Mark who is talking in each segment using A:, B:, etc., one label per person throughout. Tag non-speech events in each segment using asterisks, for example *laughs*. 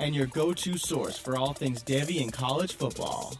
A: and your go to source for all things Devy and college football.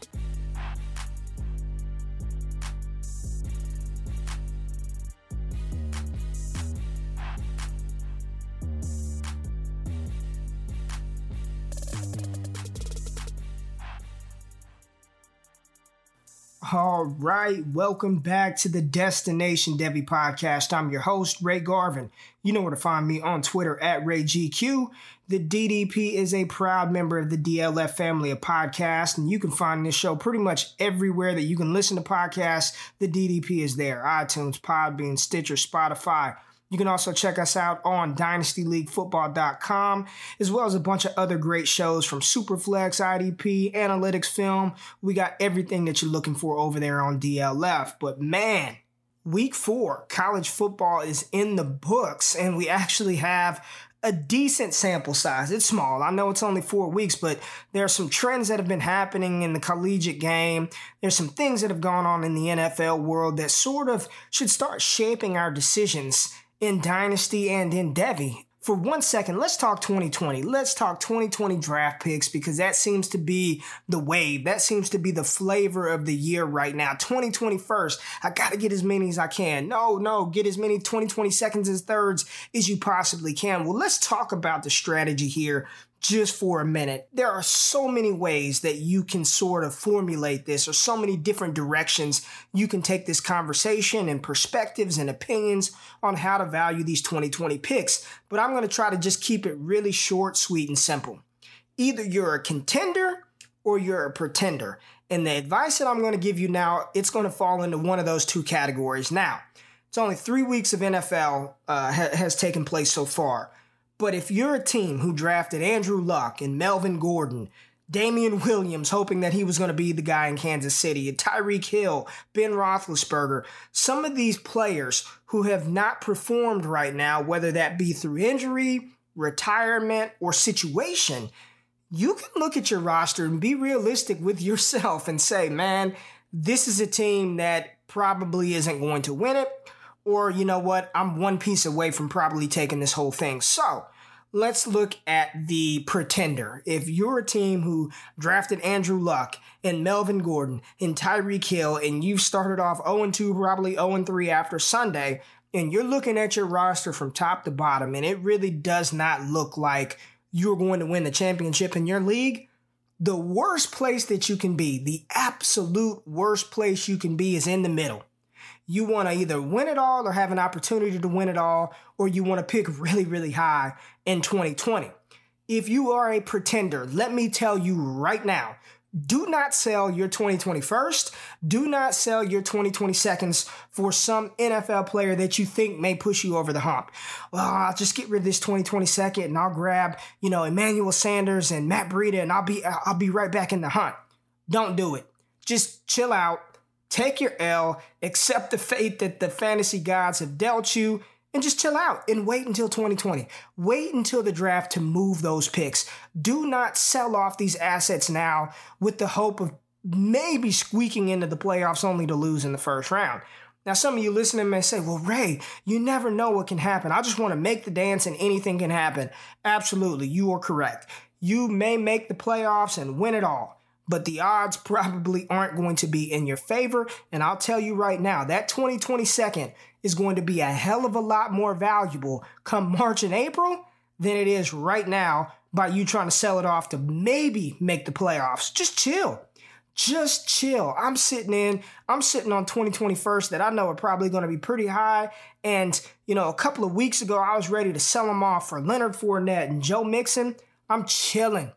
B: All right, welcome back to the Destination Devy podcast. I'm your host, Ray Garvin. You know where to find me on Twitter at RayGQ. The DDP is a proud member of the DLF family of podcasts, and you can find this show pretty much everywhere that you can listen to podcasts. The DDP is there iTunes, Podbean, Stitcher, Spotify. You can also check us out on dynastyleaguefootball.com, as well as a bunch of other great shows from Superflex, IDP, Analytics Film. We got everything that you're looking for over there on DLF. But man, week four, college football is in the books, and we actually have a decent sample size. It's small. I know it's only four weeks, but there are some trends that have been happening in the collegiate game. There's some things that have gone on in the NFL world that sort of should start shaping our decisions in Dynasty and in Devy. For one second, let's talk 2020. Let's talk 2020 draft picks because that seems to be the wave. That seems to be the flavor of the year right now. 2020 first. I got to get as many as I can. No, no, get as many 2020 seconds and thirds as you possibly can. Well, let's talk about the strategy here just for a minute. There are so many ways that you can sort of formulate this, or so many different directions you can take this conversation and perspectives and opinions on how to value these 2020 picks. But I'm going to try to just keep it really short, sweet, and simple. Either you're a contender or you're a pretender. And the advice that I'm going to give you now, it's going to fall into one of those two categories. Now, it's only three weeks of NFL uh, ha- has taken place so far. But if you're a team who drafted Andrew Luck and Melvin Gordon, Damien Williams, hoping that he was going to be the guy in Kansas City, Tyreek Hill, Ben Roethlisberger, some of these players who have not performed right now, whether that be through injury, retirement, or situation, you can look at your roster and be realistic with yourself and say, man, this is a team that probably isn't going to win it or you know what, I'm one piece away from probably taking this whole thing. So let's look at the pretender. If you're a team who drafted Andrew Luck and Melvin Gordon and Tyreek Hill, and you've started off 0 2, probably 0 3 after Sunday, and you're looking at your roster from top to bottom, and it really does not look like you're going to win the championship in your league. The worst place that you can be, the absolute worst place you can be, is in the middle you want to either win it all or have an opportunity to win it all, or you want to pick really, really high in 2020. If you are a pretender, let me tell you right now, do not sell your 2020 first. Do not sell your 2020 seconds for some NFL player that you think may push you over the hump. Well, I'll just get rid of this 2020 second and I'll grab, you know, Emmanuel Sanders and Matt Breida and I'll be I'll be right back in the hunt. Don't do it. Just chill out Take your L, accept the fate that the fantasy gods have dealt you, and just chill out and wait until 2020. Wait until the draft to move those picks. Do not sell off these assets now with the hope of maybe squeaking into the playoffs only to lose in the first round. Now, some of you listening may say, well, Ray, you never know what can happen. I just want to make the dance and anything can happen. Absolutely, you are correct. You may make the playoffs and win it all but the odds probably aren't going to be in your favor. And I'll tell you right now, that 2020 second is going to be a hell of a lot more valuable come March and April than it is right now by you trying to sell it off to maybe make the playoffs. Just chill. just chill. I'm sitting in, I'm sitting on 2021st that I know are probably going to be pretty high. And, you know, a couple of weeks ago, I was ready to sell them off for Leonard Fournette and Joe Mixon. I'm chilling.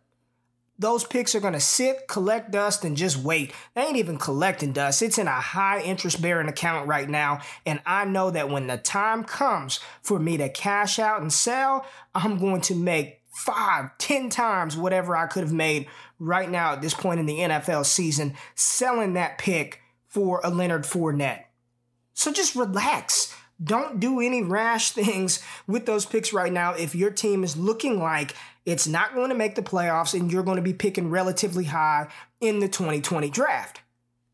B: Those picks are going to sit, collect dust, and just wait. They ain't even collecting dust. It's in a high interest bearing account right now. And I know that when the time comes for me to cash out and sell, I'm going to make five, ten times whatever I could have made right now at this point in the NFL season selling that pick for a Leonard Fournette. So just relax. Don't do any rash *laughs* things with those picks right now if your team is looking like it's not going to make the playoffs and you're going to be picking relatively high in the 2020 draft.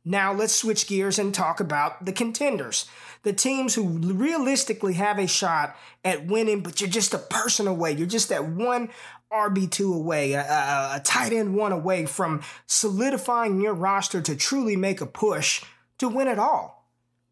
B: Now let's switch gears and talk about the contenders. The teams who realistically have a shot at winning, but you're just a person away. You're just that one RB2 away, a, a, a tight end one away from solidifying your roster to truly make a push to win it all.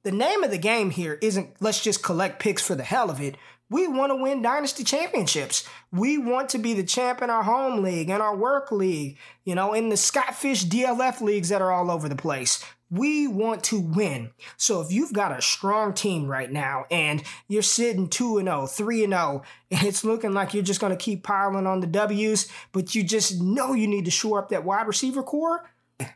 B: The name of the game here isn't let's just collect picks for the hell of it. We want to win dynasty championships. We want to be the champ in our home league and our work league, you know, in the Scottfish DLF leagues that are all over the place. We want to win. So if you've got a strong team right now and you're sitting 2 and 0, 3 and 0, *laughs* and it's looking like you're just going to keep piling on the W's, but you just know you need to shore up that wide receiver core,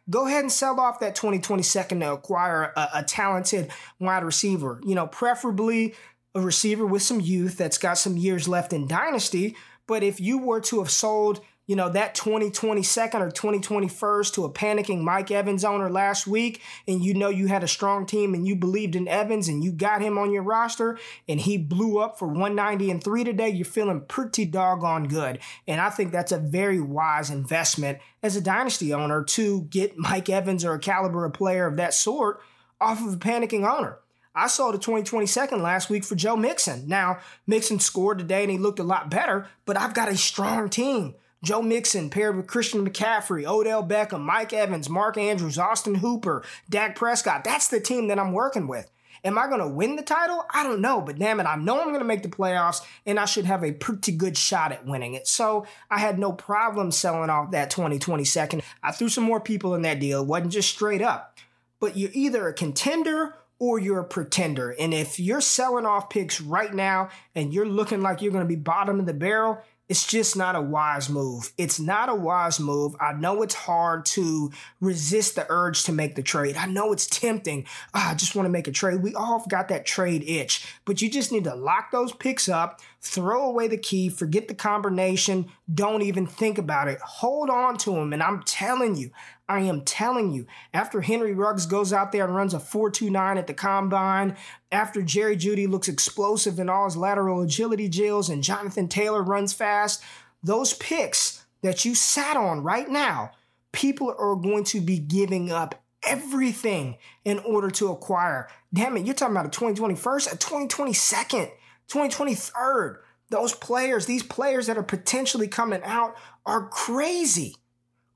B: go ahead and sell off that 2022nd to acquire a, a talented wide receiver. You know, preferably a receiver with some youth that's got some years left in dynasty. But if you were to have sold you know, that 2022nd or 2021st to a panicking Mike Evans owner last week, and you know you had a strong team and you believed in Evans and you got him on your roster and he blew up for 190 and 3 today, you're feeling pretty doggone good. And I think that's a very wise investment as a dynasty owner to get Mike Evans or a caliber of player of that sort off of a panicking owner. I saw the 2022nd last week for Joe Mixon. Now, Mixon scored today and he looked a lot better, but I've got a strong team. Joe Mixon paired with Christian McCaffrey, Odell Beckham, Mike Evans, Mark Andrews, Austin Hooper, Dak Prescott. That's the team that I'm working with. Am I going to win the title? I don't know, but damn it, I know I'm going to make the playoffs and I should have a pretty good shot at winning it. So I had no problem selling off that 2020 second. I threw some more people in that deal. It wasn't just straight up. But you're either a contender or you're a pretender. And if you're selling off picks right now and you're looking like you're going to be bottom of the barrel, it's just not a wise move. It's not a wise move. I know it's hard to resist the urge to make the trade. I know it's tempting. Oh, I just want to make a trade. We all got that trade itch, but you just need to lock those picks up, throw away the key, forget the combination, don't even think about it. Hold on to them. And I'm telling you, I am telling you, after Henry Ruggs goes out there and runs a 4.29 at the combine, after Jerry Jeudy looks explosive in all his lateral agility drills and Jonathan Taylor runs fast, those picks that you sat on right now, people are going to be giving up everything in order to acquire. Damn it, you're talking about a 2021st, a 2022nd, 2023rd. Those players, these players that are potentially coming out are crazy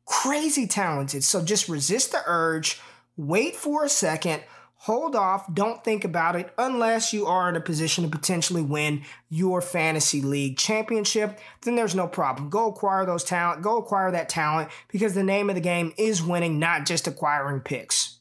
B: crazy talented. So just resist the urge, wait for a second, hold off, don't think about it unless you are in a position to potentially win your fantasy league championship. Then there's no problem. Go acquire those talent, go acquire that talent because the name of the game is winning, not just acquiring picks.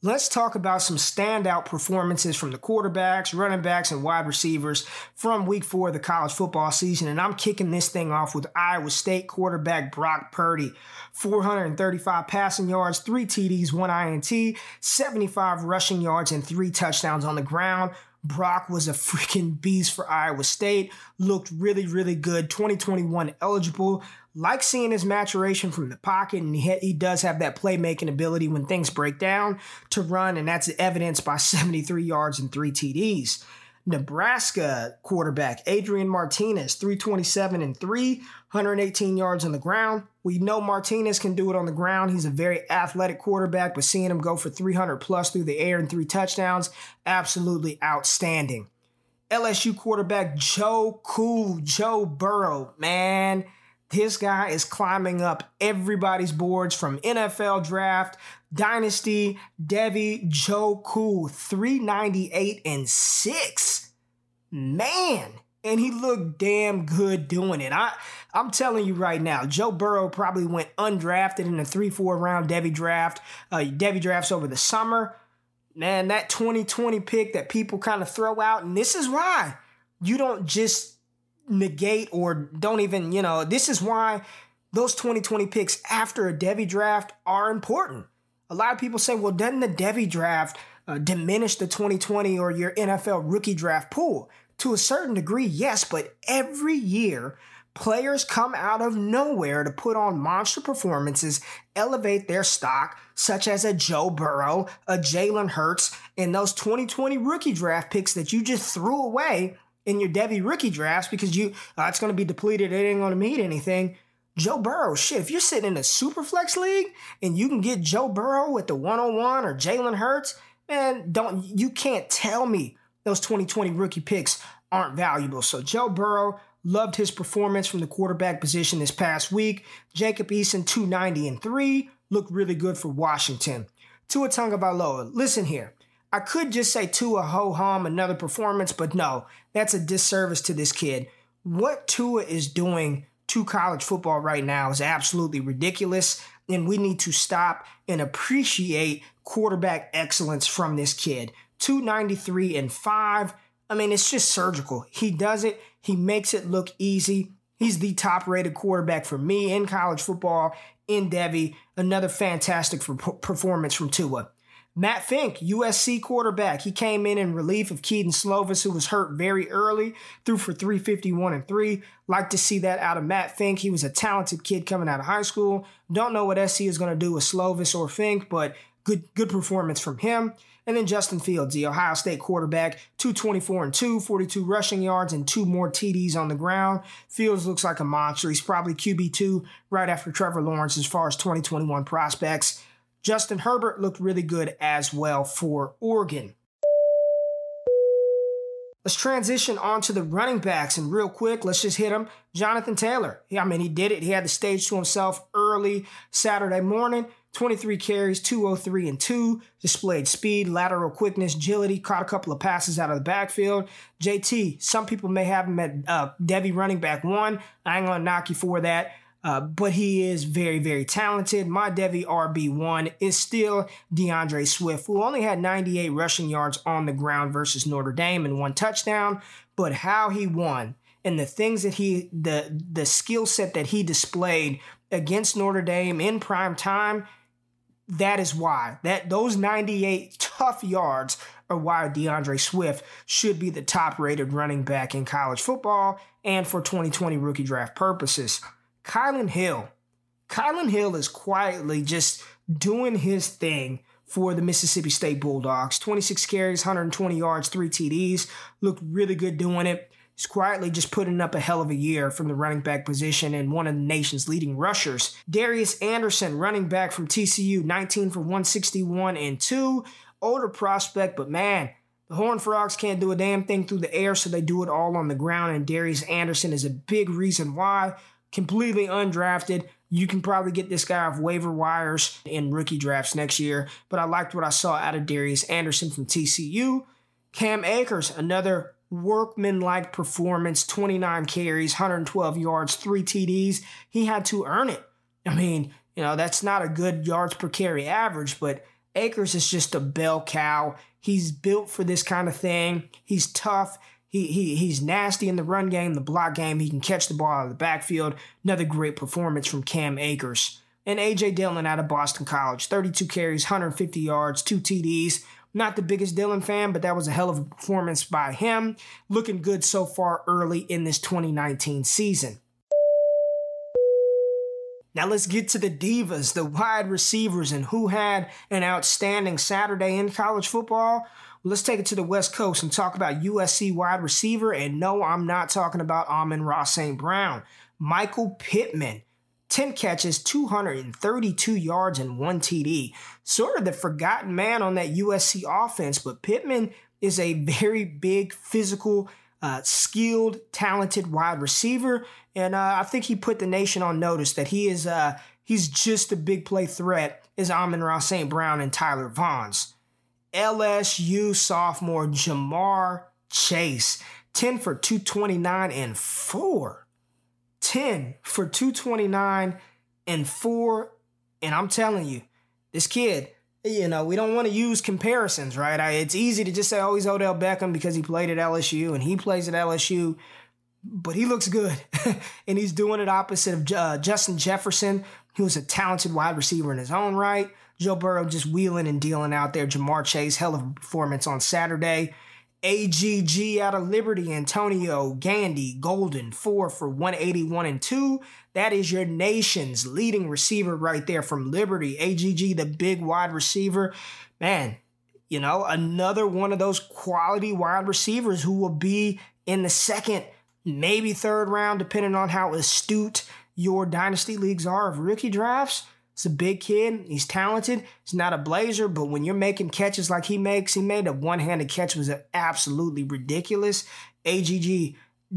B: Let's talk about some standout performances from the quarterbacks, running backs, and wide receivers from week four of the college football season. And I'm kicking this thing off with Iowa State quarterback Brock Purdy. 435 passing yards, three TDs, one INT, 75 rushing yards, and three touchdowns on the ground. Brock was a freaking beast for Iowa State, looked really, really good. 2021 eligible. Like seeing his maturation from the pocket, and he, he does have that playmaking ability when things break down to run, and that's evidenced by 73 yards and three TDs. Nebraska quarterback Adrian Martinez, 327 and 3, 118 yards on the ground. We know Martinez can do it on the ground. He's a very athletic quarterback, but seeing him go for 300 plus through the air and three touchdowns, absolutely outstanding. LSU quarterback Joe Cool, Joe Burrow, man, this guy is climbing up everybody's boards from NFL draft, dynasty, Devy, Joe Cool, 398 and 6. Man, and he looked damn good doing it. I I'm telling you right now, Joe Burrow probably went undrafted in the three four round Devi draft, uh, Devy drafts over the summer. Man, that 2020 pick that people kind of throw out, and this is why you don't just negate or don't even you know this is why those 2020 picks after a Devy draft are important. A lot of people say, well, doesn't the Devy draft uh, diminish the 2020 or your NFL rookie draft pool? To a certain degree, yes, but every year, players come out of nowhere to put on monster performances, elevate their stock, such as a Joe Burrow, a Jalen Hurts, and those 2020 rookie draft picks that you just threw away in your Devy rookie drafts because you uh, it's going to be depleted, it ain't going to mean anything. Joe Burrow, shit, if you're sitting in a super flex league and you can get Joe Burrow with the 101 or Jalen Hurts, man, don't you can't tell me those 2020 rookie picks aren't valuable. So Joe Burrow loved his performance from the quarterback position this past week. Jacob Eason 290 and 3 looked really good for Washington. Tua Tagovailoa, listen here. I could just say Tua ho hum another performance, but no, that's a disservice to this kid. What Tua is doing to college football right now is absolutely ridiculous, and we need to stop and appreciate quarterback excellence from this kid. 293 and 5. I mean, it's just surgical. He does it, he makes it look easy. He's the top rated quarterback for me in college football in Devy. Another fantastic performance from Tua. Matt Fink, USC quarterback. He came in in relief of Kedon Slovis, who was hurt very early, threw for 351 and 3. Like to see that out of Matt Fink. He was a talented kid coming out of high school. Don't know what SC is going to do with Slovis or Fink, but good good performance from him. And then Justin Fields, the Ohio State quarterback, 224 and 2, 42 rushing yards, and two more TDs on the ground. Fields looks like a monster. He's probably QB2 right after Trevor Lawrence as far as 2021 prospects. Justin Herbert looked really good as well for Oregon. Let's transition on to the running backs, and real quick, let's just hit them. Jonathan Taylor. I mean, he did it. He had the stage to himself early Saturday morning. 23 carries, 203 and 2, displayed speed, lateral quickness, agility, caught a couple of passes out of the backfield. JT, some people may have him at uh, Devy running back one. I ain't gonna knock you for that. Uh, but he is very, very talented. My Devy RB1 is still DeAndre Swift, who only had 98 rushing yards on the ground versus Notre Dame and one touchdown. But how he won and the things that he, the the skill set that he displayed against Notre Dame in prime time that is why that those 98 tough yards are why DeAndre Swift should be the top rated running back in college football and for 2020 rookie draft purposes. Kylin Hill. Kylin Hill is quietly just doing his thing for the Mississippi State Bulldogs. 26 carries, 120 yards, three TDs. Looked really good doing it. He's quietly just putting up a hell of a year from the running back position and one of the nation's leading rushers. Darius Anderson, running back from TCU, 19 for 161 and 2. Older prospect, but man, the Horned Frogs can't do a damn thing through the air, so they do it all on the ground, and Darius Anderson is a big reason why. Completely undrafted. You can probably get this guy off waiver wires in rookie drafts next year, but I liked what I saw out of Darius Anderson from TCU. Cam Akers, another workman-like performance, 29 carries, 112 yards, three TDs. He had to earn it. I mean, you know, that's not a good yards per carry average, but Akers is just a bell cow. He's built for this kind of thing. He's tough. He, he he's nasty in the run game, the block game. He can catch the ball out of the backfield. Another great performance from Cam Akers. And AJ Dillon out of Boston College, 32 carries, 150 yards, two TDs. Not the biggest Dillon fan, but that was a hell of a performance by him. Looking good so far early in this 2019 season. Now let's get to the divas, the wide receivers, and who had an outstanding Saturday in college football. Let's take it to the West Coast and talk about USC wide receiver. And no, I'm not talking about Amon-Ra St. Brown. Michael Pittman 10 catches, 232 yards, and one TD. Sort of the forgotten man on that USC offense, but Pittman is a very big, physical, uh, skilled, talented wide receiver. And uh, I think he put the nation on notice that he is uh, he's just a big play threat as Amon-Ra St. Brown and Tyler Vaughns. LSU sophomore Ja'Marr Chase, 10 for 229 and 4. 10 for 229 and 4. And I'm telling you, this kid, you know, we don't want to use comparisons, right? I, it's easy to just say, oh, he's Odell Beckham because he played at LSU and he plays at LSU, but he looks good. *laughs* and he's doing it opposite of uh, Justin Jefferson, who was a talented wide receiver in his own right. Joe Burrow just wheeling and dealing out there. Ja'Marr Chase, hell of a performance on Saturday. AGG out of Liberty, Antonio Gandy-Golden, four for 181 and two. That is your nation's leading receiver right there from Liberty. AGG, the big wide receiver. Man, you know, another one of those quality wide receivers who will be in the second, maybe third round, depending on how astute your dynasty leagues are of rookie drafts. He's a big kid. He's talented. He's not a blazer, but when you're making catches like he makes, he made a one-handed catch was absolutely ridiculous. AGG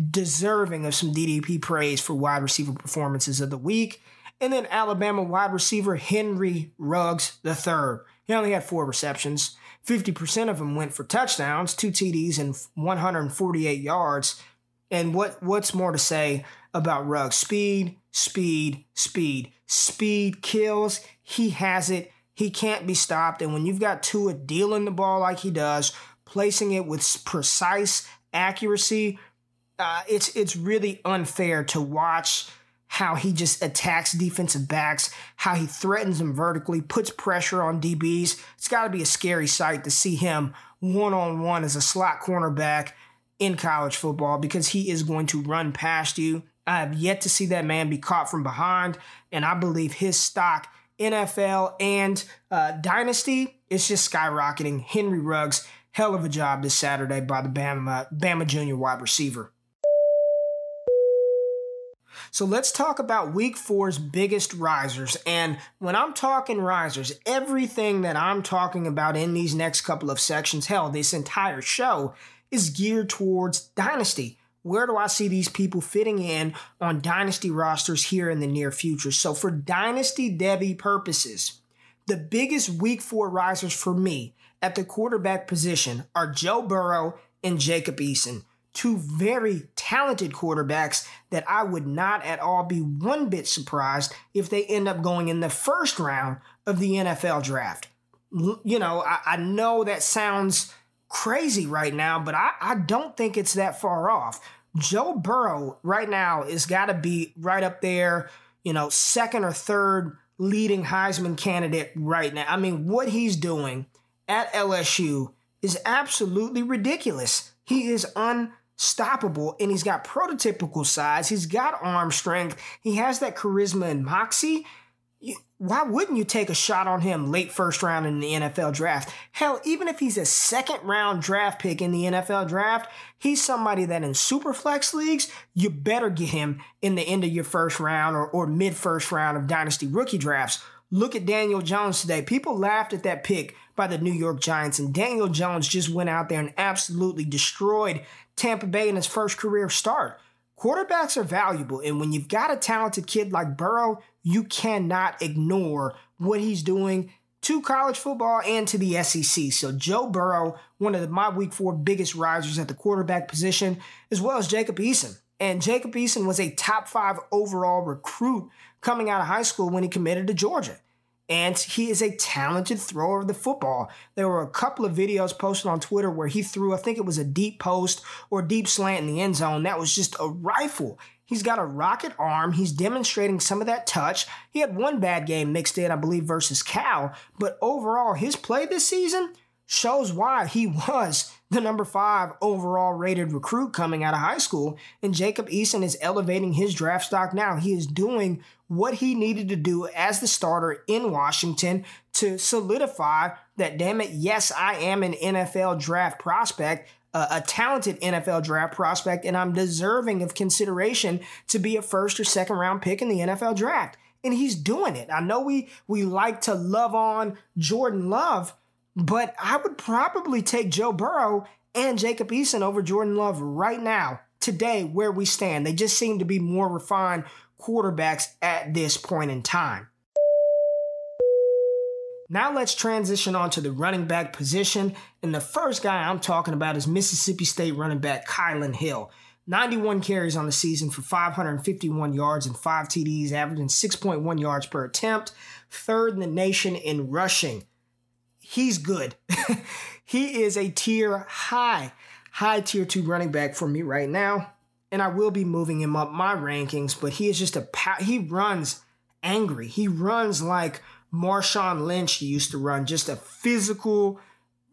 B: deserving of some DDP praise for wide receiver performances of the week. And then Alabama wide receiver Henry Ruggs III. He only had four receptions. 50% of them went for touchdowns, two TDs, and 148 yards. And what, what's more to say about Ruggs? Speed, speed, speed. Speed kills. He has it. He can't be stopped. And when you've got Tua dealing the ball like he does, placing it with precise accuracy, uh, it's it's really unfair to watch how he just attacks defensive backs, how he threatens them vertically, puts pressure on DBs. It's got to be a scary sight to see him one on one as a slot cornerback in college football because he is going to run past you. I have yet to see that man be caught from behind, and I believe his stock, NFL and uh, Dynasty, is just skyrocketing. Henry Ruggs, hell of a job this Saturday by the Bama, Bama Junior wide receiver. So let's talk about week four's biggest risers. And when I'm talking risers, everything that I'm talking about in these next couple of sections, hell, this entire show is geared towards Dynasty where do I see these people fitting in on dynasty rosters here in the near future? So, for dynasty Devy purposes, the biggest week four risers for me at the quarterback position are Joe Burrow and Jacob Eason, two very talented quarterbacks that I would not at all be one bit surprised if they end up going in the first round of the NFL draft. You know, I, I know that sounds crazy right now, but I, I don't think it's that far off. Joe Burrow right now is got to be right up there, you know, second or third leading Heisman candidate right now. I mean, what he's doing at LSU is absolutely ridiculous. He is unstoppable and he's got prototypical size. He's got arm strength. He has that charisma and moxie why wouldn't you take a shot on him late first round in the NFL draft? Hell, even if he's a second round draft pick in the NFL draft, he's somebody that in super flex leagues, you better get him in the end of your first round or, or mid first round of dynasty rookie drafts. Look at Daniel Jones today. People laughed at that pick by the New York Giants, and Daniel Jones just went out there and absolutely destroyed Tampa Bay in his first career start. Quarterbacks are valuable, and when you've got a talented kid like Burrow, you cannot ignore what he's doing to college football and to the SEC. So Joe Burrow, one of the, my week four biggest risers at the quarterback position, as well as Jacob Eason. And Jacob Eason was a top five overall recruit coming out of high school when he committed to Georgia and he is a talented thrower of the football. There were a couple of videos posted on Twitter where he threw, I think it was a deep post or deep slant in the end zone. That was just a rifle. He's got a rocket arm. He's demonstrating some of that touch. He had one bad game mixed in, I believe, versus Cal, but overall, his play this season shows why he *laughs* was the number five overall rated recruit coming out of high school. And Jacob Eason is elevating his draft stock now. He is doing what he needed to do as the starter in Washington to solidify that, damn it, yes, I am an NFL draft prospect, uh, a talented NFL draft prospect, and I'm deserving of consideration to be a first or second round pick in the NFL draft. And he's doing it. I know we we like to love on Jordan Love, but I would probably take Joe Burrow and Jacob Eason over Jordan Love right now, today, where we stand. They just seem to be more refined, quarterbacks at this point in time. Now let's transition on to the running back position. And the first guy I'm talking about is Mississippi State running back Kylin Hill. 91 carries on the season for 551 yards and 5 TDs, averaging 6.1 yards per attempt, third in the nation in rushing. He's good. *laughs* he is a tier high, high tier 2 running back for me right now, and I will be moving him up my rankings, but he is just a he runs angry. He runs like Marshawn Lynch used to run, just a physical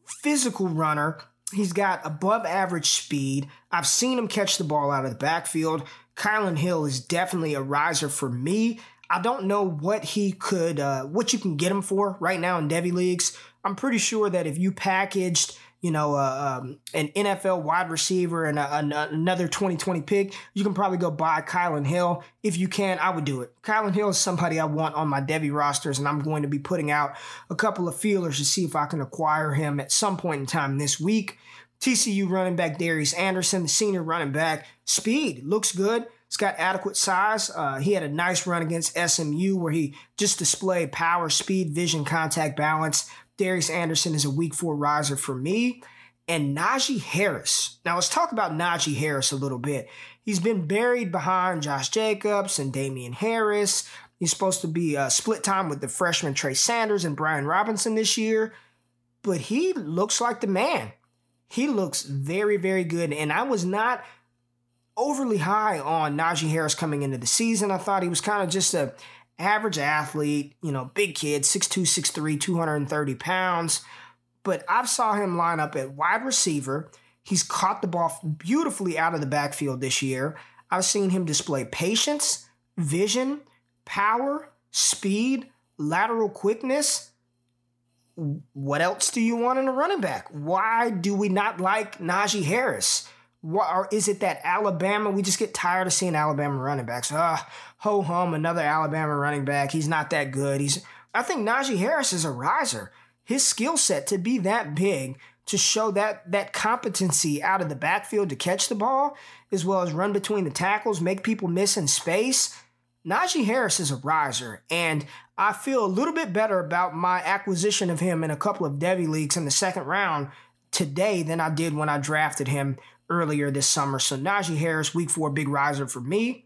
B: physical runner He's got above average speed. I've seen him catch the ball out of the backfield. Kylin Hill is definitely a riser for me. I don't know what he could, uh, what you can get him for right now in Devy leagues. I'm pretty sure that if you packaged you know, uh, um, an NFL wide receiver and a, another 2020 pick, you can probably go buy Kylin Hill. If you can, I would do it. Kylin Hill is somebody I want on my Devy rosters, and I'm going to be putting out a couple of feelers to see if I can acquire him at some point in time this week. TCU running back Darius Anderson, the senior running back, speed looks good. He's got adequate size. Uh, he had a nice run against SMU where he just displayed power, speed, vision, contact balance. Darius Anderson is a week four riser for me. And Najee Harris. Now let's talk about Najee Harris a little bit. He's been buried behind Josh Jacobs and Damien Harris. He's supposed to be uh, split time with the freshman Trey Sanders and Brian Robinson this year. But he looks like the man. He looks very, very good. And I was not overly high on Najee Harris coming into the season. I thought he was kind of just a average athlete, you know, big kid, 6'2, 6'3, 230 pounds. But I've saw him line up at wide receiver. He's caught the ball beautifully out of the backfield this year. I've seen him display patience, vision, power, speed, lateral quickness. What else do you want in a running back? Why do we not like Najee Harris? What, or is it that Alabama? We just get tired of seeing Alabama running backs. Ah, ho hum, another Alabama running back. He's not that good. He's. I think Najee Harris is a riser. His skill set to be that big, to show that that competency out of the backfield to catch the ball, as well as run between the tackles, make people miss in space. Najee Harris is a riser, and I feel a little bit better about my acquisition of him in a couple of Devy leagues in the second round today than I did when I drafted him earlier this summer. So Najee Harris, week four, big riser for me.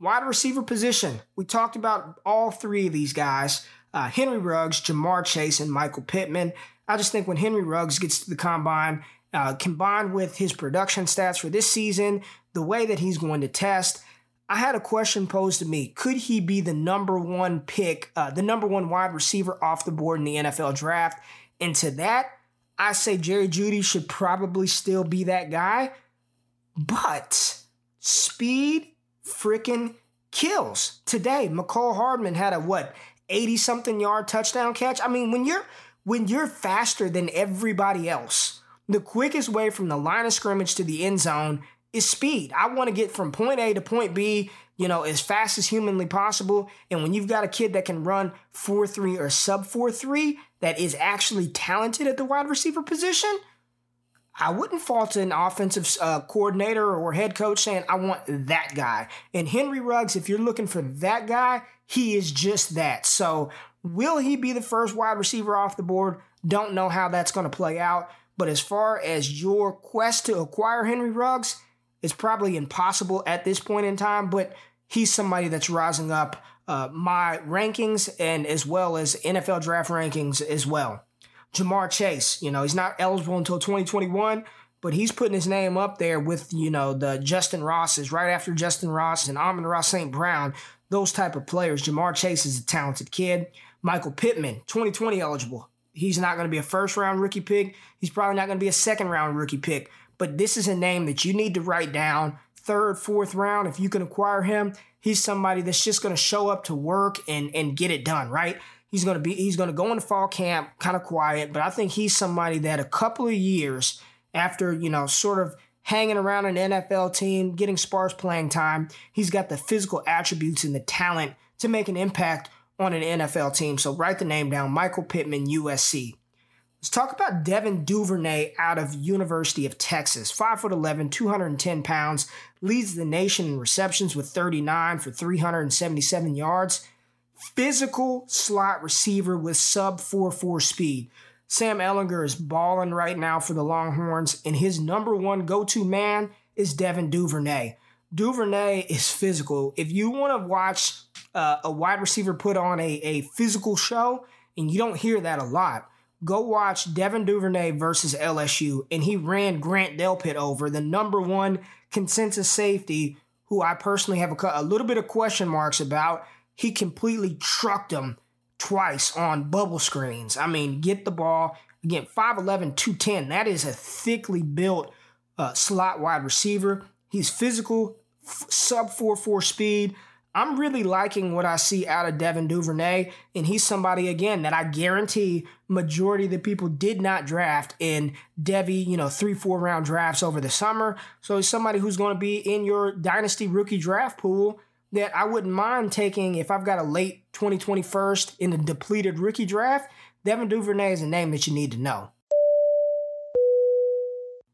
B: Wide receiver position. We talked about all three of these guys uh, Henry Ruggs, Ja'Marr Chase, and Michael Pittman. I just think when Henry Ruggs gets to the combine, uh, combined with his production stats for this season, the way that he's going to test, I had a question posed to me. Could he be the number one pick, uh, the number one wide receiver off the board in the NFL draft? And to that, I say Jerry Jeudy should probably still be that guy. But speed freaking kills. Today, Mecole Hardman had a what, 80 something yard touchdown catch? I mean, when you're when you're faster than everybody else, the quickest way from the line of scrimmage to the end zone is speed. I want to get from point A to point B, you know, as fast as humanly possible. And when you've got a kid that can run 4-3 or sub 4-3 that is actually talented at the wide receiver position, I wouldn't fault an offensive uh, coordinator or head coach saying, I want that guy. And Henry Ruggs, if you're looking for that guy, he is just that. So, will he be the first wide receiver off the board? Don't know how that's going to play out. But as far as your quest to acquire Henry Ruggs, it's probably impossible at this point in time, but he's somebody that's rising up uh, my rankings and as well as NFL draft rankings as well. Ja'Marr Chase, you know, he's not eligible until 2021, but he's putting his name up there with, you know, the Justyn Rosses, right after Justyn Ross and Amon-Ra St. Brown, those type of players. Ja'Marr Chase is a talented kid. Michael Pittman, 2020 eligible. He's not going to be a first round rookie pick. He's probably not going to be a second round rookie pick, but this is a name that you need to write down. Third, fourth round, if you can acquire him, he's somebody that's just going to show up to work and, and get it done, right? He's going to be he's going to go into fall camp kind of quiet, but I think he's somebody that a couple of years after, you know, sort of hanging around an NFL team, getting sparse playing time, he's got the physical attributes and the talent to make an impact on an NFL team. So write the name down, Michael Pittman, USC. Let's talk about Devin Duvernay out of University of Texas. 5'11, 210 pounds, leads the nation in receptions with 39 for 377 yards. physical slot receiver with sub 4 4 speed. Sam Ehlinger is balling right now for the Longhorns, and his number one go to man is Devin Duvernay. Duvernay is physical. If you want to watch uh, a wide receiver put on a, a physical show, and you don't hear that a lot, go watch Devin Duvernay versus LSU, and he ran Grant Delpit over, the number one consensus safety, who I personally have a, a little bit of question marks about. He completely trucked him twice on bubble screens. I mean, get the ball. Again, 5'11, 210. That is a thickly built uh, slot wide receiver. He's physical, f- sub 4 4 speed. I'm really liking what I see out of Devin Duvernay, and he's somebody again that I guarantee majority of the people did not draft in Devy, you know, three, four round drafts over the summer. So he's somebody who's going to be in your dynasty rookie draft pool that I wouldn't mind taking if I've got a late 2021st in a depleted rookie draft. Devin Duvernay is a name that you need to know.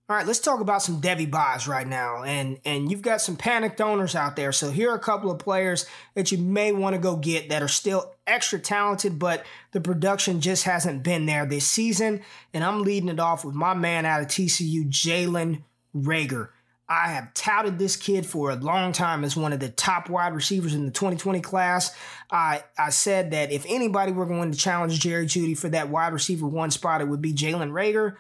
B: All right, let's talk about some Devy buys right now. And and you've got some panicked owners out there. So here are a couple of players that you may want to go get that are still extra talented, but the production just hasn't been there this season. And I'm leading it off with my man out of TCU, Jalen Reagor. I have touted this kid for a long time as one of the top wide receivers in the 2020 class. I, I said that if anybody were going to challenge Jerry Jeudy for that wide receiver one spot, it would be Jalen Reagor.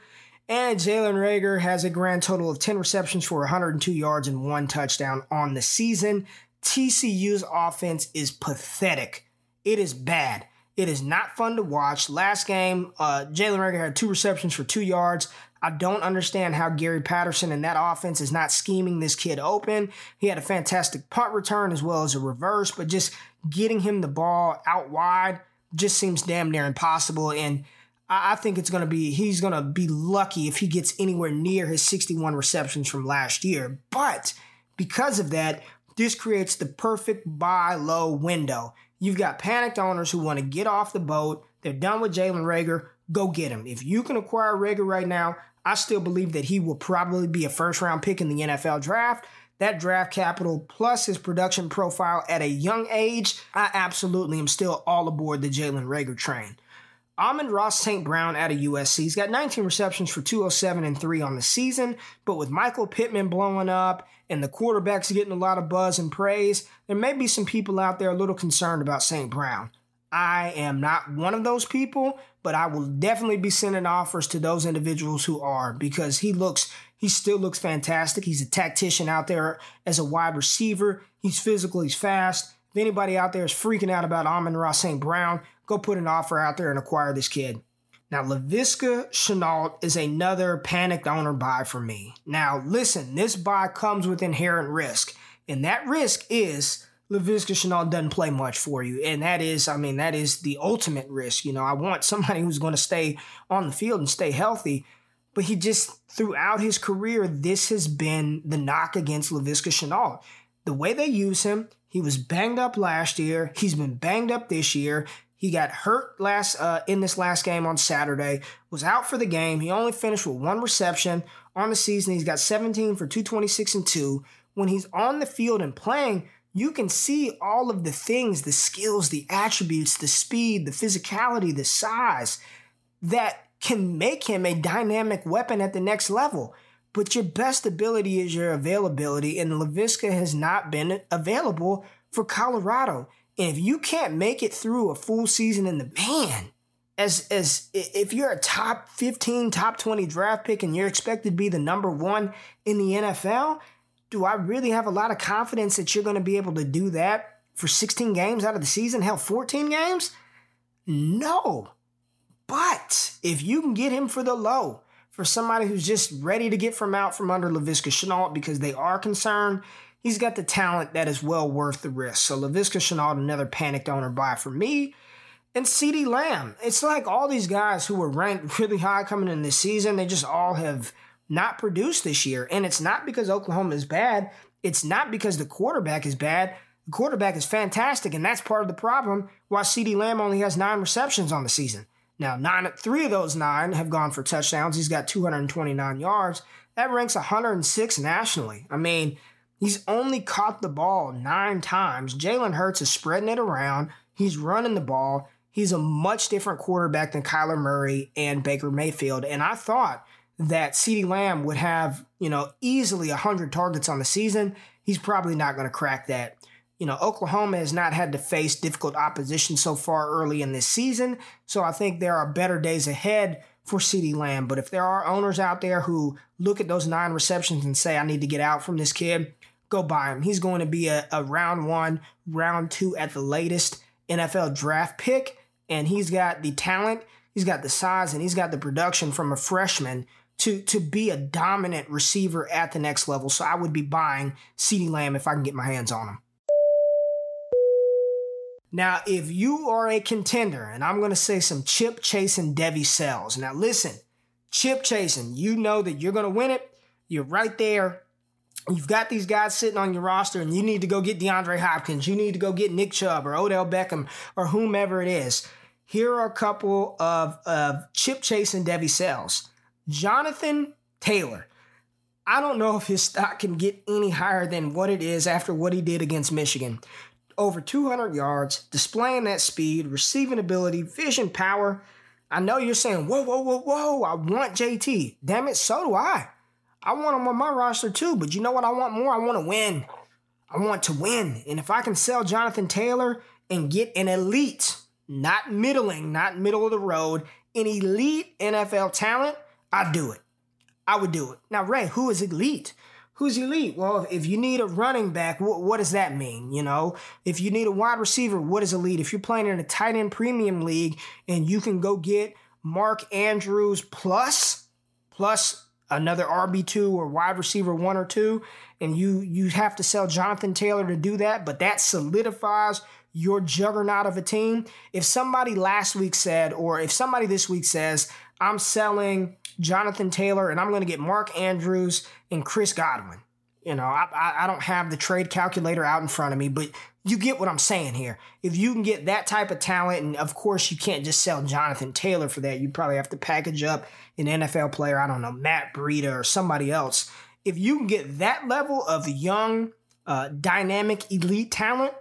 B: And Jalen Reagor has a grand total of 10 receptions for 102 yards and one touchdown on the season. TCU's offense is pathetic. It is bad. It is not fun to watch. Last game, uh, Jalen Reagor had two receptions for two yards. I don't understand how Gary Patterson and that offense is not scheming this kid open. He had a fantastic punt return as well as a reverse, but just getting him the ball out wide just seems damn near impossible. And I think it's going to be, he's going to be lucky if he gets anywhere near his 61 receptions from last year. But because of that, this creates the perfect buy low window. You've got panicked owners who want to get off the boat. They're done with Jalen Reagor. Go get him. If you can acquire Reagor right now, I still believe that he will probably be a first round pick in the NFL draft. That draft capital plus his production profile at a young age, I absolutely am still all aboard the Jalen Reagor train. Amon-Ra St. Brown out of USC. He's got 19 receptions for 207 and 3 on the season, but with Michael Pittman blowing up and the quarterbacks getting a lot of buzz and praise, there may be some people out there a little concerned about St. Brown. I am not one of those people, but I will definitely be sending offers to those individuals who are because he looks he still looks fantastic. He's a tactician out there as a wide receiver. He's physical, he's fast. If anybody out there is freaking out about Amon-Ra St. Brown, go put an offer out there and acquire this kid. Now, Laviska Shenault is another panicked owner buy for me. Now, listen, this buy comes with inherent risk, and that risk is Laviska Shenault doesn't play much for you. And that is, I mean, that is the ultimate risk. You know, I want somebody who's going to stay on the field and stay healthy. But he just, throughout his career, this has been the knock against Laviska Shenault. The way they use him, he was banged up last year. He's been banged up this year. He got hurt last uh, in this last game on Saturday. Was out for the game. He only finished with one reception on the season. He's got 17 for 226 and two. When he's on the field and playing, you can see all of the things, the skills, the attributes, the speed, the physicality, the size that can make him a dynamic weapon at the next level. But your best ability is your availability, and Laviska has not been available for Colorado. And if you can't make it through a full season in the man, as as if you're a top 15, top 20 draft pick and you're expected to be the number one in the NFL, do I really have a lot of confidence that you're going to be able to do that for 16 games out of the season? Hell, 14 games? No. But if you can get him for the low, for somebody who's just ready to get from out from under Laviska Shenault because they are concerned, he's got the talent that is well worth the risk. So Laviska Shenault, another panicked owner buy for me. And CeeDee Lamb. It's like all these guys who were ranked *laughs* really high coming in this season, they just all have not produced this year. And it's not because Oklahoma is bad. It's not because the quarterback is bad. The quarterback is fantastic, and that's part of the problem why CeeDee Lamb only has nine receptions on the season. Now, nine, three of those nine have gone for touchdowns. He's got 229 yards. That ranks 106 nationally. I mean, he's only caught the ball nine times. Jalen Hurts is spreading it around. He's running the ball. He's a much different quarterback than Kyler Murray and Baker Mayfield. And I thought that CeeDee Lamb would have, you know, easily 100 targets on the season. He's probably not going to crack that. You know, Oklahoma has not had to face difficult opposition so far early in this season. So I think there are better days ahead for CeeDee Lamb. But if there are owners out there who look at those nine receptions and say, I need to get out from this kid, go buy him. He's going to be a, a round one, round two at the latest NFL draft pick. And he's got the talent, he's got the size, and he's got the production from a freshman to, to be a dominant receiver at the next level. So I would be buying CeeDee Lamb if I can get my hands on him. Now, if you are a contender, and I'm going to say some chip chasing Devy sells. Now, listen, chip chasing, you know that you're going to win it. You're right there. You've got these guys sitting on your roster, and you need to go get DeAndre Hopkins. You need to go get Nick Chubb or Odell Beckham or whomever it is. Here are a couple of, of chip chasing Devy sells. Jonathan Taylor. I don't know if his stock can get any higher than what it is after what he did against Michigan over 200 yards, displaying that speed, receiving ability, vision, power. I know you're saying, whoa, whoa, whoa, whoa, I want JT. Damn it, so do I. I want him on my roster too, but you know what I want more? I want to win. I want to win. And if I can sell Jonathan Taylor and get an elite, not middling, not middle of the road, an elite NFL talent, I'd do it. I would do it. Now, Ray, who is elite? Who's elite? Well, if you need a running back, what, what does that mean? You know, if you need a wide receiver, what is elite? If you're playing in a tight end premium league and you can go get Mark Andrews plus, plus another RB2 or wide receiver one or two, and you you have to sell Jonathan Taylor to do that, but that solidifies your juggernaut of a team. If somebody last week said, or if somebody this week says, I'm selling Jonathan Taylor, and I'm going to get Mark Andrews and Chris Godwin. You know, I, I, I don't have the trade calculator out in front of me, but you get what I'm saying here. If you can get that type of talent, and of course you can't just sell Jonathan Taylor for that, you probably have to package up an NFL player, I don't know, Matt Breida or somebody else. If you can get that level of young, uh, dynamic, elite talent,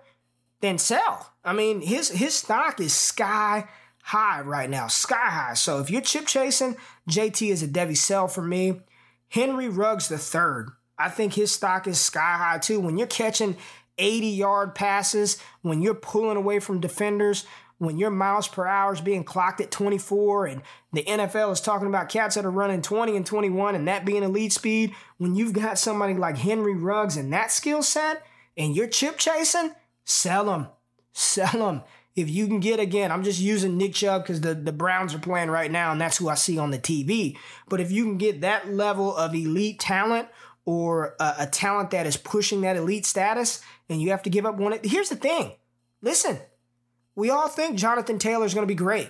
B: then sell. I mean, his his stock is sky high right now, sky high. So if you're chip chasing, JT is a Devy sell for me. Henry Ruggs the third. I think his stock is sky high too. When you're catching 80 yard passes, when you're pulling away from defenders, when your miles per hour is being clocked at 24 and the NFL is talking about cats that are running 20 and 21 and that being elite speed, when you've got somebody like Henry Ruggs and that skill set and you're chip chasing, sell them. Sell them if you can get again, I'm just using Nick Chubb because the, the Browns are playing right now, and that's who I see on the TV. But if you can get that level of elite talent or a, a talent that is pushing that elite status, and you have to give up one, here's the thing. Listen, we all think Jonathan Taylor is going to be great.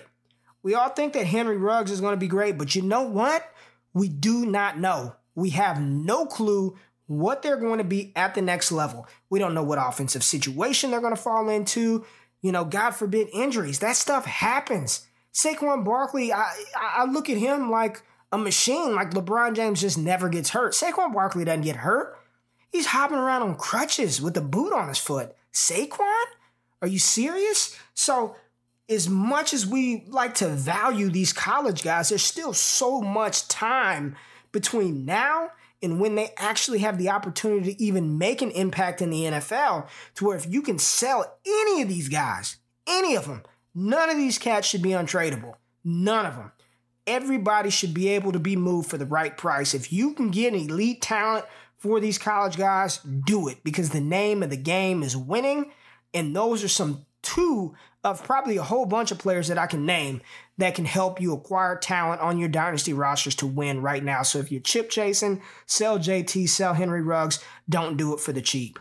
B: We all think that Henry Ruggs is going to be great, but you know what? We do not know. We have no clue what they're going to be at the next level. We don't know what offensive situation they're going to fall into you know, God forbid injuries. That stuff happens. Saquon Barkley, I, I look at him like a machine, like LeBron James just never gets hurt. Saquon Barkley doesn't get hurt. He's hopping around on crutches with a boot on his foot. Saquon? Are you serious? So, as much as we like to value these college guys, there's still so much time between now and when they actually have the opportunity to even make an impact in the NFL, to where if you can sell any of these guys, any of them, none of these cats should be untradeable. None of them. Everybody should be able to be moved for the right price. If you can get elite talent for these college guys, do it because the name of the game is winning. And those are some two of probably a whole bunch of players that I can name that can help you acquire talent on your dynasty rosters to win right now. So if you're chip chasing, sell JT, sell Henry Ruggs, don't do it for the cheap.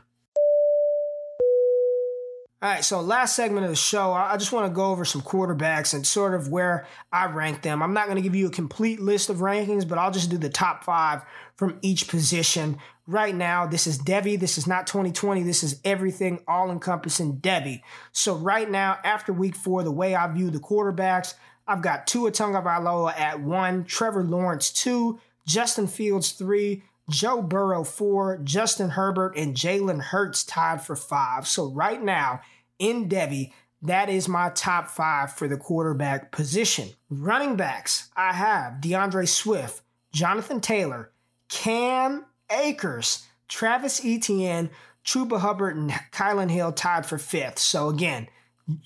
B: All right, so last segment of the show, I just want to go over some quarterbacks and sort of where I rank them. I'm not going to give you a complete list of rankings, but I'll just do the top five from each position. Right now, this is Devy. This is not 2020. This is everything all encompassing Devy. So, right now, after week four, the way I view the quarterbacks, I've got Tua Tagovailoa at one, Trevor Lawrence two, Justin Fields three, Joe Burrow four, Justin Herbert and Jalen Hurts tied for five. So right now in Devy, That is my top five for the quarterback position. Running backs, I have D'Andre Swift, Jonathan Taylor, Cam Akers, Travis Etienne, Chuba Hubbard, and Kylin Hill tied for fifth. So again,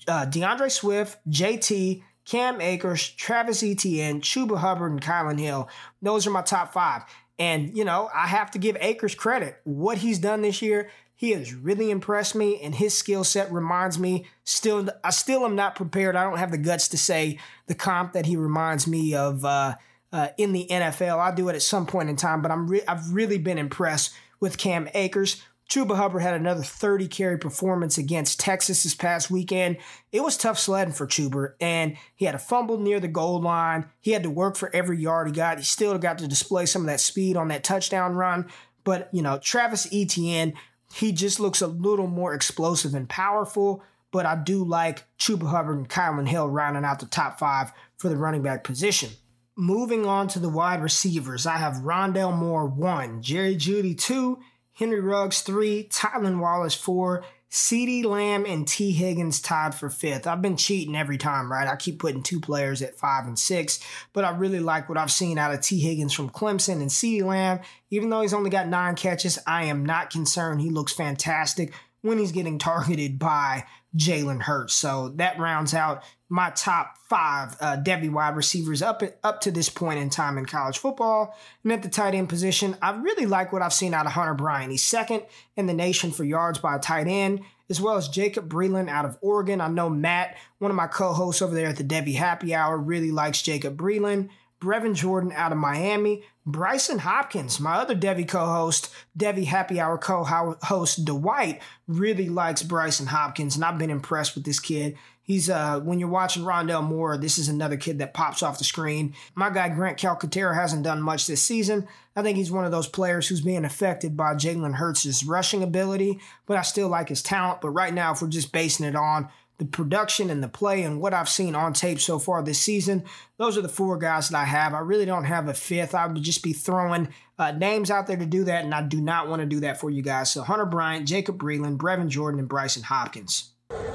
B: uh, D'Andre Swift, JT, Cam Akers, Travis Etienne, Chuba Hubbard, and Kylin Hill. Those are my top five. And, you know, I have to give Akers credit. What he's done this year, he has really impressed me, and his skill set reminds me. Still, I still am not prepared. I don't have the guts to say the comp that he reminds me of uh, uh, in the NFL. I'll do it at some point in time, but I'm re- I've really been impressed with Cam Akers. Chuba Hubbard had another 30 carry performance against Texas this past weekend. It was tough sledding for Chuba, and he had a fumble near the goal line. He had to work for every yard he got. He still got to display some of that speed on that touchdown run. But, you know, Travis Etienne, he just looks a little more explosive and powerful. But I do like Chuba Hubbard and Kylin Hill rounding out the top five for the running back position. Moving on to the wide receivers, I have Rondale Moore one, Jerry Jeudy two, Henry Ruggs three, Tylan Wallace four, CeeDee Lamb and Tee Higgins tied for fifth. I've been cheating every time, right? I keep putting two players at five and six, but I really like what I've seen out of Tee Higgins from Clemson and CeeDee Lamb. Even though he's only got nine catches, I am not concerned. He looks fantastic when he's getting targeted by Jalen Hurts. So that rounds out my top five uh, Devy wide receivers up up to this point in time in college football. And at the tight end position, I really like what I've seen out of Hunter Bryant. He's second in the nation for yards by a tight end, as well as Jacob Breeland out of Oregon. I know Matt, one of my co-hosts over there at the Devy Happy Hour, really likes Jacob Breeland. Brevin Jordan out of Miami, Brycen Hopkins, my other Devy co-host, Devy Happy Hour co-host Dwight really likes Brycen Hopkins, and I've been impressed with this kid. He's uh when you're watching Rondale Moore, this is another kid that pops off the screen. My guy Grant Calcaterra hasn't done much this season. I think he's one of those players who's being affected by Jalen Hurts' rushing ability, but I still like his talent. But right now, if we're just basing it on the production and the play and what I've seen on tape so far this season, those are the four guys that I have. I really don't have a fifth. I would just be throwing uh, names out there to do that, and I do not want to do that for you guys. So Hunter Bryant, Jacob Breeland, Brevin Jordan, and Brycen Hopkins.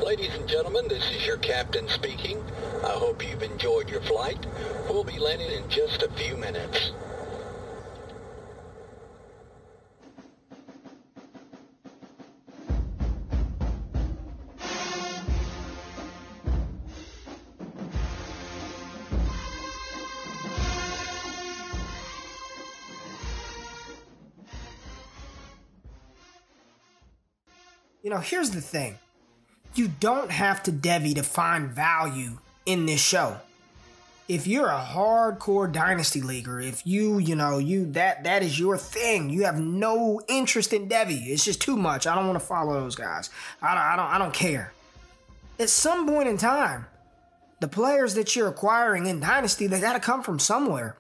C: Ladies and gentlemen, this is your captain speaking. I hope you've enjoyed your flight. We'll be landing in just a few minutes.
B: You know, here's the thing. You don't have to Devy to find value in this show. If you're a hardcore dynasty leaguer, if you, you know, you that that is your thing, you have no interest in Devy. It's just too much. I don't want to follow those guys. I don't I don't I don't care. At some point in time, the players that you're acquiring in dynasty, they got to come from somewhere.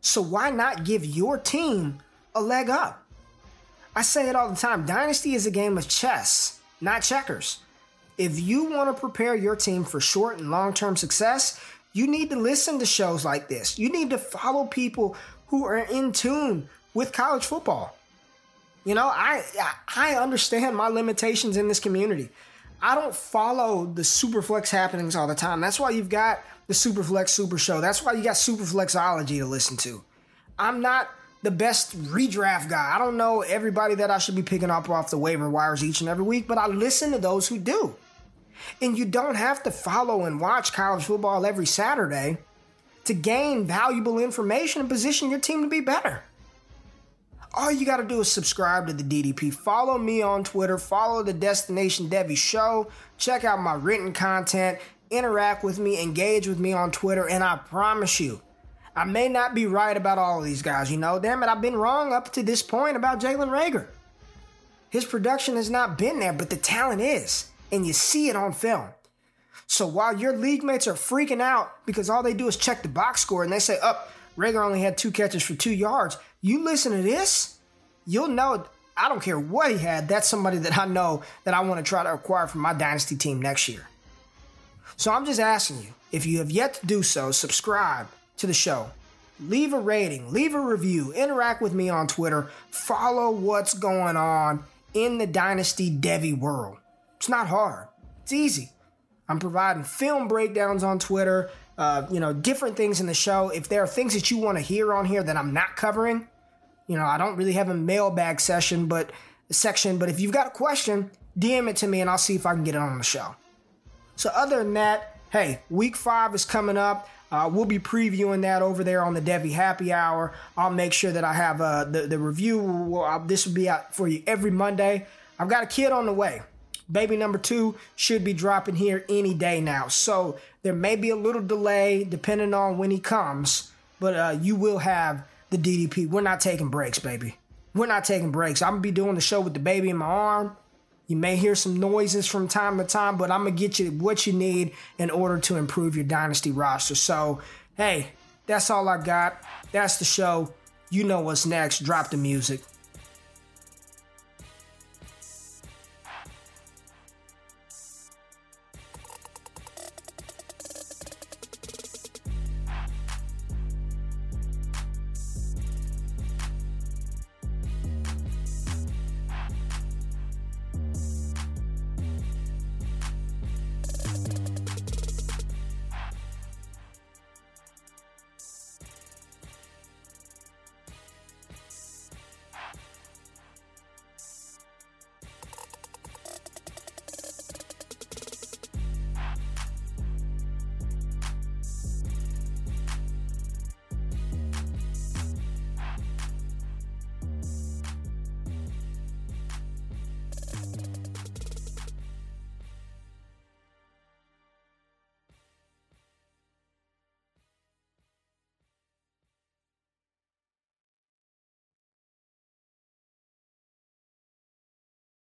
B: So why not give your team a leg up? I say it all the time Dynasty is a game of chess, not checkers. If you want to prepare your team for short and long term success, you need to listen to shows like this. You need to follow people who are in tune with college football. You know, I I understand my limitations in this community. I don't follow the Superflex happenings all the time. That's why you've got the Superflex Super Show. That's why you got Superflexology to listen to. I'm not the best redraft guy. I don't know everybody that I should be picking up off the waiver wires each and every week, but I listen to those who do. And you don't have to follow and watch college football every Saturday to gain valuable information and position your team to be better. All you got to do is subscribe to the DDP. Follow me on Twitter. Follow the Destination Devy Show. Check out my written content. Interact with me. Engage with me on Twitter. And I promise you, I may not be right about all of these guys, you know. Damn it, I've been wrong up to this point about Jalen Reagor. His production has not been there, but the talent is, and you see it on film. So while your league mates are freaking out because all they do is check the box score and they say, up, oh, Reagor only had two catches for two yards, you listen to this, you'll know I don't care what he had, that's somebody that I know that I want to try to acquire for my dynasty team next year. So I'm just asking you, if you have yet to do so, subscribe to the show. Leave a rating, leave a review, interact with me on Twitter, follow what's going on in the Dynasty Devy world. It's not hard, it's easy. I'm providing film breakdowns on Twitter, uh, you know, different things in the show. If there are things that you want to hear on here that I'm not covering, you know, I don't really have a mailbag session, but section. But if you've got a question, DM it to me and I'll see if I can get it on the show. So other than that, hey, week five is coming up. Uh, we'll be previewing that over there on the Devy Happy Hour. I'll make sure that I have uh, the the review. Uh, this will be out for you every Monday. I've got a kid on the way. Baby number two should be dropping here any day now. So there may be a little delay depending on when he comes, but uh, you will have the DDP. We're not taking breaks, baby. We're not taking breaks. I'm gonna be doing the show with the baby in my arm. You may hear some noises from time to time, but I'm gonna get you what you need in order to improve your dynasty roster. So, hey, that's all I got. That's the show. You know what's next. Drop the music.